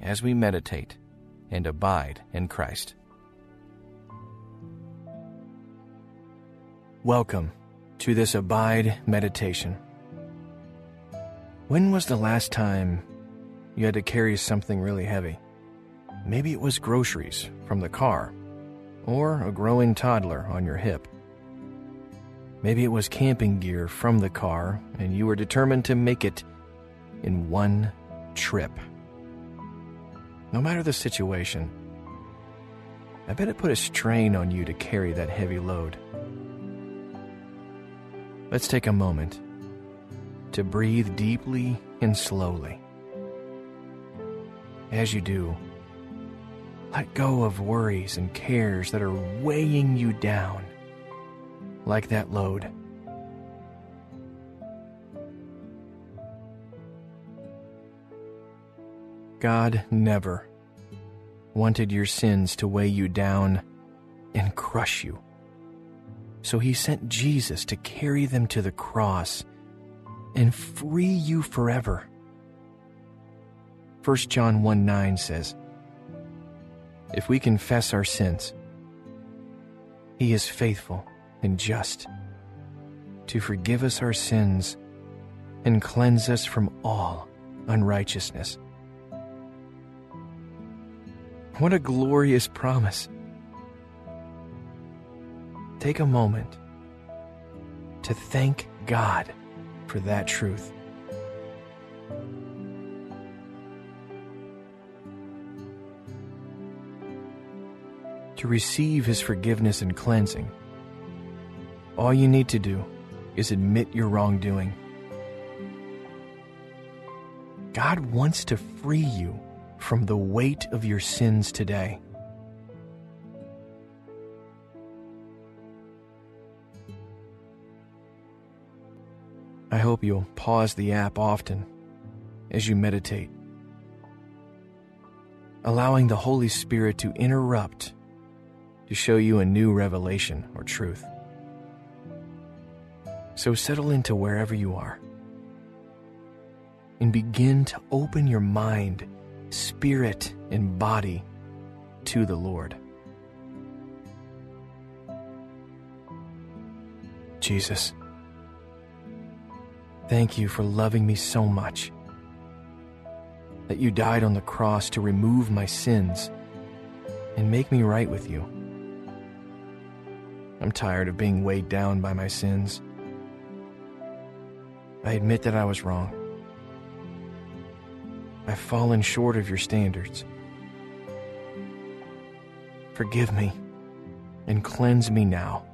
as we meditate and abide in Christ. Welcome to this Abide meditation. When was the last time you had to carry something really heavy? Maybe it was groceries from the car or a growing toddler on your hip. Maybe it was camping gear from the car and you were determined to make it in one trip. No matter the situation, I bet it put a strain on you to carry that heavy load. Let's take a moment to breathe deeply and slowly. As you do, let go of worries and cares that are weighing you down, like that load. God never wanted your sins to weigh you down and crush you. So he sent Jesus to carry them to the cross and free you forever. 1 John 1 9 says, If we confess our sins, he is faithful and just to forgive us our sins and cleanse us from all unrighteousness. What a glorious promise. Take a moment to thank God for that truth. To receive His forgiveness and cleansing, all you need to do is admit your wrongdoing. God wants to free you from the weight of your sins today. I hope you'll pause the app often as you meditate, allowing the Holy Spirit to interrupt to show you a new revelation or truth. So settle into wherever you are and begin to open your mind spirit and body to the Lord. Jesus, thank you for loving me so much that you died on the cross to remove my sins and make me right with you. I'm tired of being weighed down by my sins. I admit that I was wrong. I've fallen short of your standards. Forgive me and cleanse me now.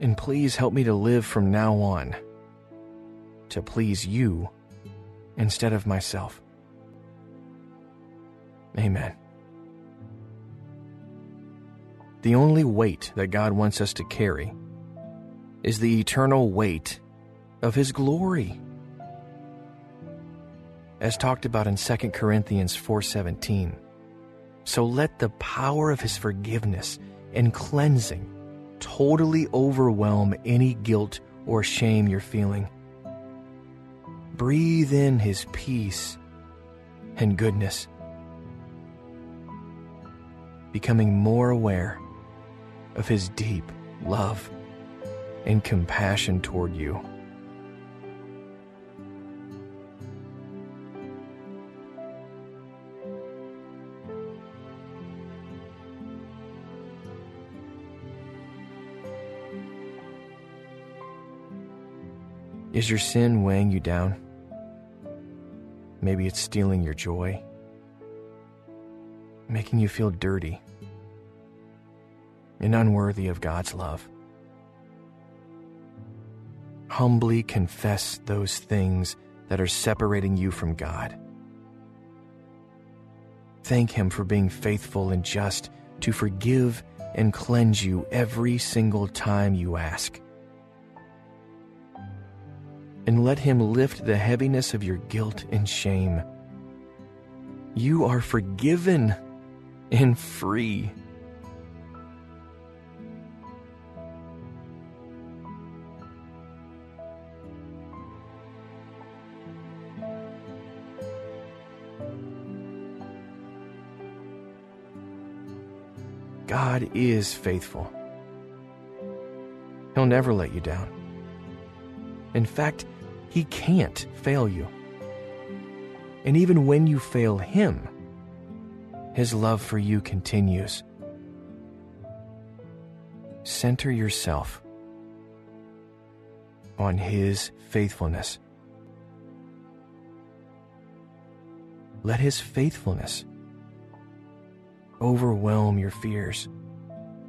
And please help me to live from now on to please you instead of myself. Amen. The only weight that God wants us to carry is the eternal weight of His glory as talked about in 2 Corinthians 4:17. So let the power of his forgiveness and cleansing totally overwhelm any guilt or shame you're feeling. Breathe in his peace and goodness, becoming more aware of his deep love and compassion toward you. Is your sin weighing you down? Maybe it's stealing your joy, making you feel dirty and unworthy of God's love. Humbly confess those things that are separating you from God Thank Him for being faithful and just to forgive and cleanse you every single time you ask. And let Him lift the heaviness of your guilt and shame. You are forgiven and free. God is faithful. He'll never let you down. In fact, He can't fail you. And even when you fail Him, His love for you continues. Center yourself on His faithfulness. Let His faithfulness overwhelm your fears,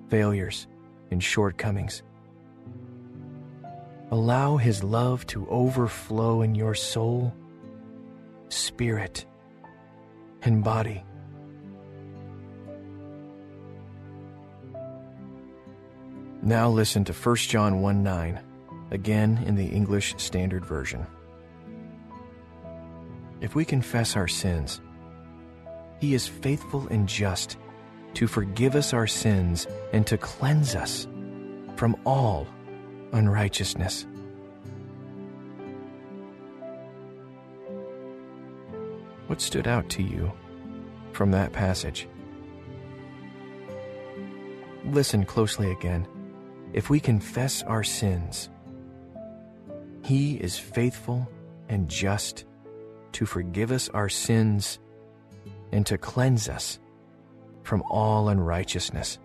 failures, and shortcomings. Allow His love to overflow in your soul, spirit, and body. Now listen to 1 John 1 9, again in the English Standard Version. If we confess our sins, He is faithful and just to forgive us our sins and to cleanse us from all unrighteousness. What stood out to you from that passage? Listen closely again. If we confess our sins, He is faithful and just to forgive us our sins and to cleanse us from all unrighteousness.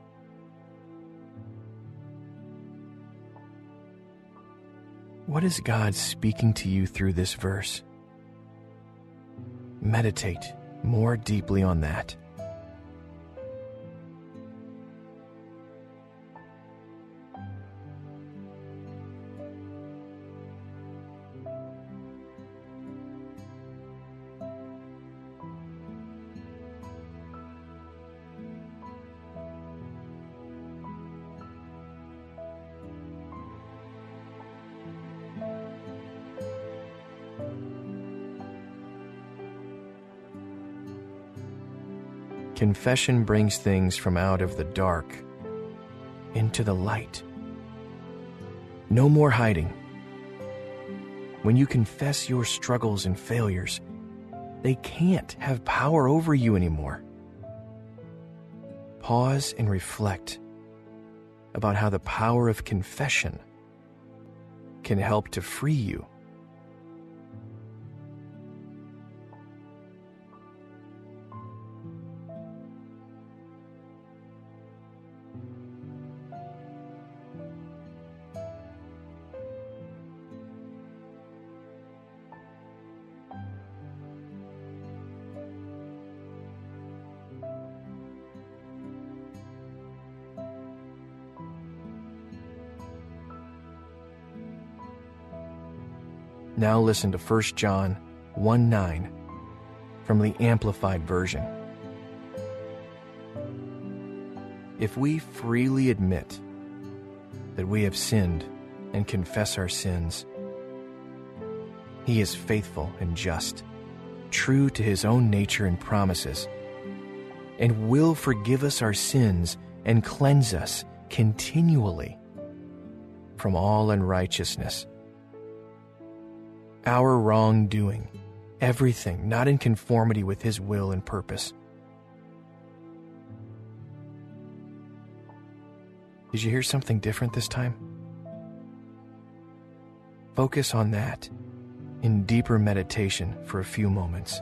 What is God speaking to you through this verse? Meditate more deeply on that. Confession brings things from out of the dark into the light. No more hiding. When you confess your struggles and failures, they can't have power over you anymore. Pause and reflect about how the power of confession can help to free you Now listen to 1 John 1 9 from the Amplified Version. If we freely admit that we have sinned and confess our sins, He is faithful and just, true to His own nature and promises, and will forgive us our sins and cleanse us continually from all unrighteousness our wrongdoing, everything not in conformity with His will and purpose. Did you hear something different this time? Focus on that in deeper meditation for a few moments.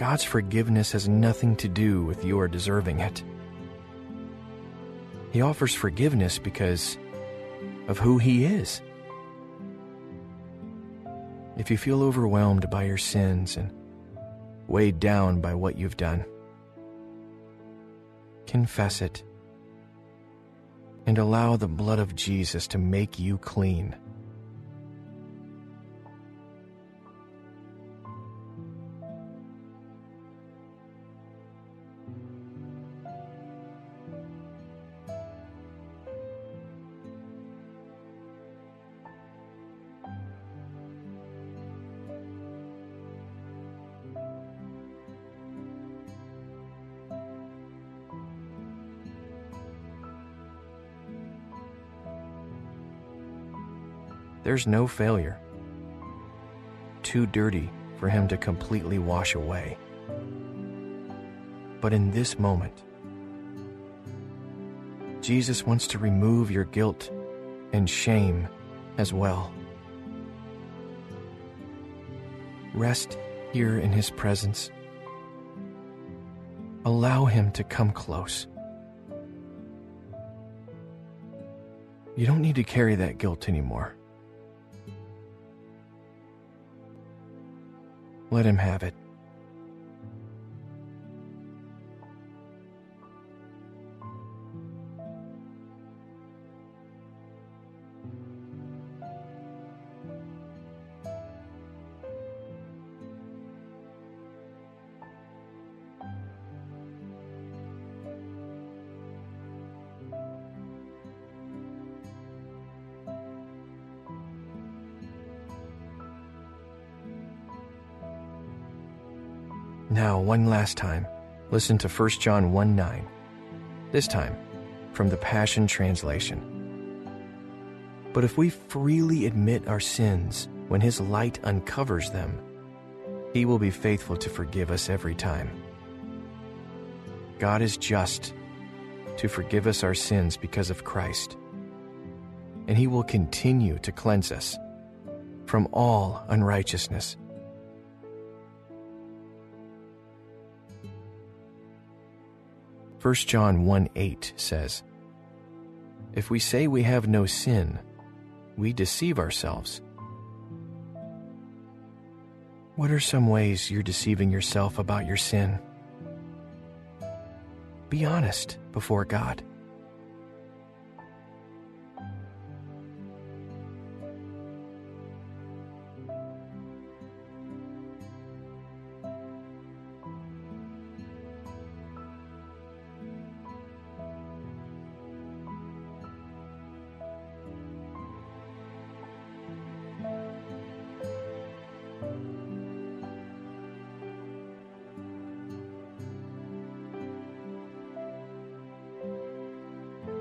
God's forgiveness has nothing to do with your deserving it. He offers forgiveness because of who He is. If you feel overwhelmed by your sins and weighed down by what you've done, confess it and allow the blood of Jesus to make you clean. There's no failure too dirty for him to completely wash away. But in this moment, Jesus wants to remove your guilt and shame as well. Rest here in his presence. Allow him to come close. You don't need to carry that guilt anymore. Let him have it. Now, one last time, listen to 1 John 1 9. This time, from the Passion Translation. But if we freely admit our sins when His light uncovers them, He will be faithful to forgive us every time. God is just to forgive us our sins because of Christ, and He will continue to cleanse us from all unrighteousness. 1 John 1 8 says, If we say we have no sin, we deceive ourselves. What are some ways you're deceiving yourself about your sin? Be honest before God.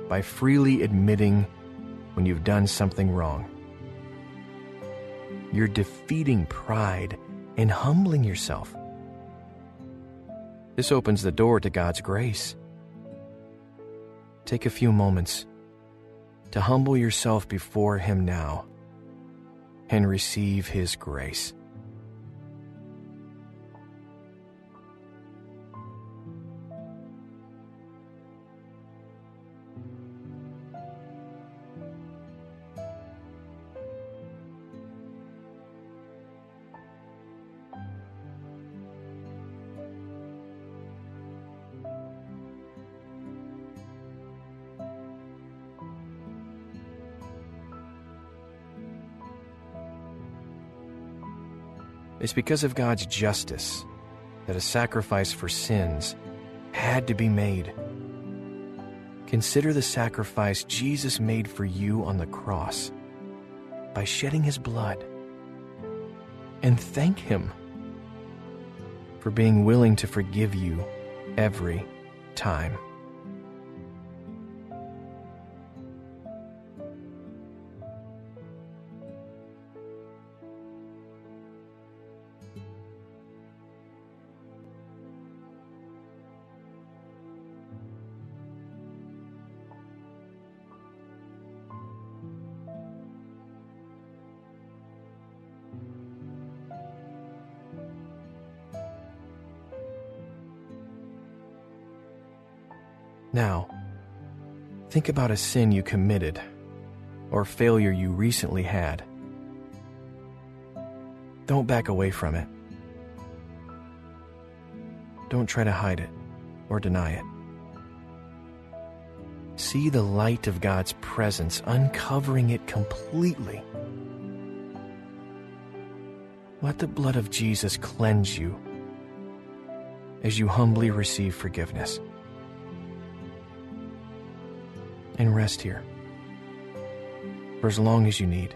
By freely admitting when you've done something wrong. You're defeating pride and humbling yourself. This opens the door to God's grace. Take a few moments to humble yourself before Him now and receive His grace. It's because of God's justice that a sacrifice for sins had to be made. Consider the sacrifice Jesus made for you on the cross by shedding his blood. And thank him for being willing to forgive you every time. Now, think about a sin you committed or failure you recently had. Don't back away from it. Don't try to hide it or deny it. See the light of God's presence uncovering it completely. Let the blood of Jesus cleanse you as you humbly receive forgiveness. And rest here for as long as you need,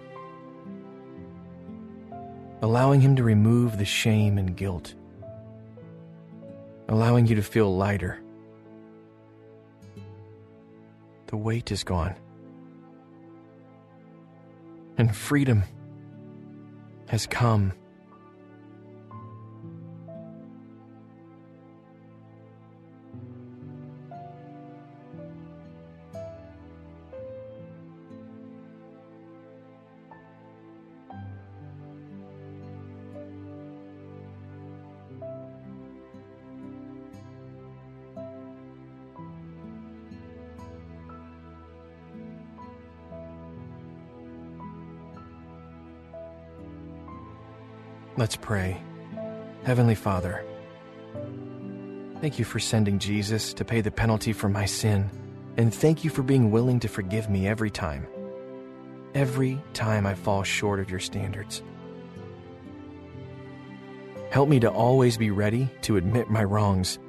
allowing Him to remove the shame and guilt, allowing you to feel lighter. The weight is gone, and freedom has come. Let's pray. Heavenly Father, thank you for sending Jesus to pay the penalty for my sin, and thank you for being willing to forgive me every time. Every time I fall short of your standards. Help me to always be ready to admit my wrongs.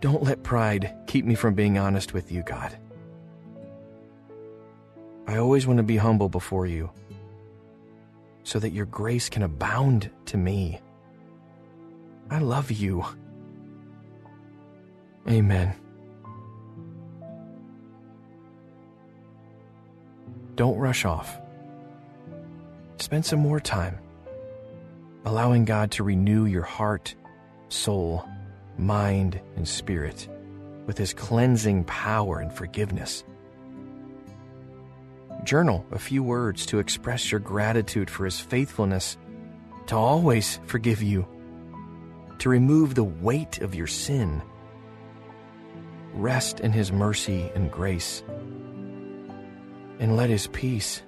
Don't let pride keep me from being honest with you, God. I always want to be humble before you so that your grace can abound to me. I love you. Amen. Don't rush off. Spend some more time allowing God to renew your heart, soul, mind, and spirit with His cleansing power and forgiveness. Journal a few words to express your gratitude for His faithfulness to always forgive you, to remove the weight of your sin. Rest in His mercy and grace, and let His peace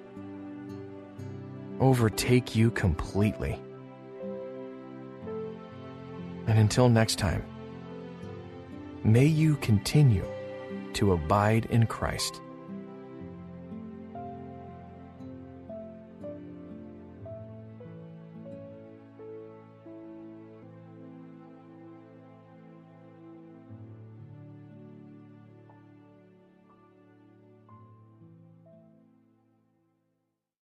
overtake you completely. And until next time, may you continue to abide in Christ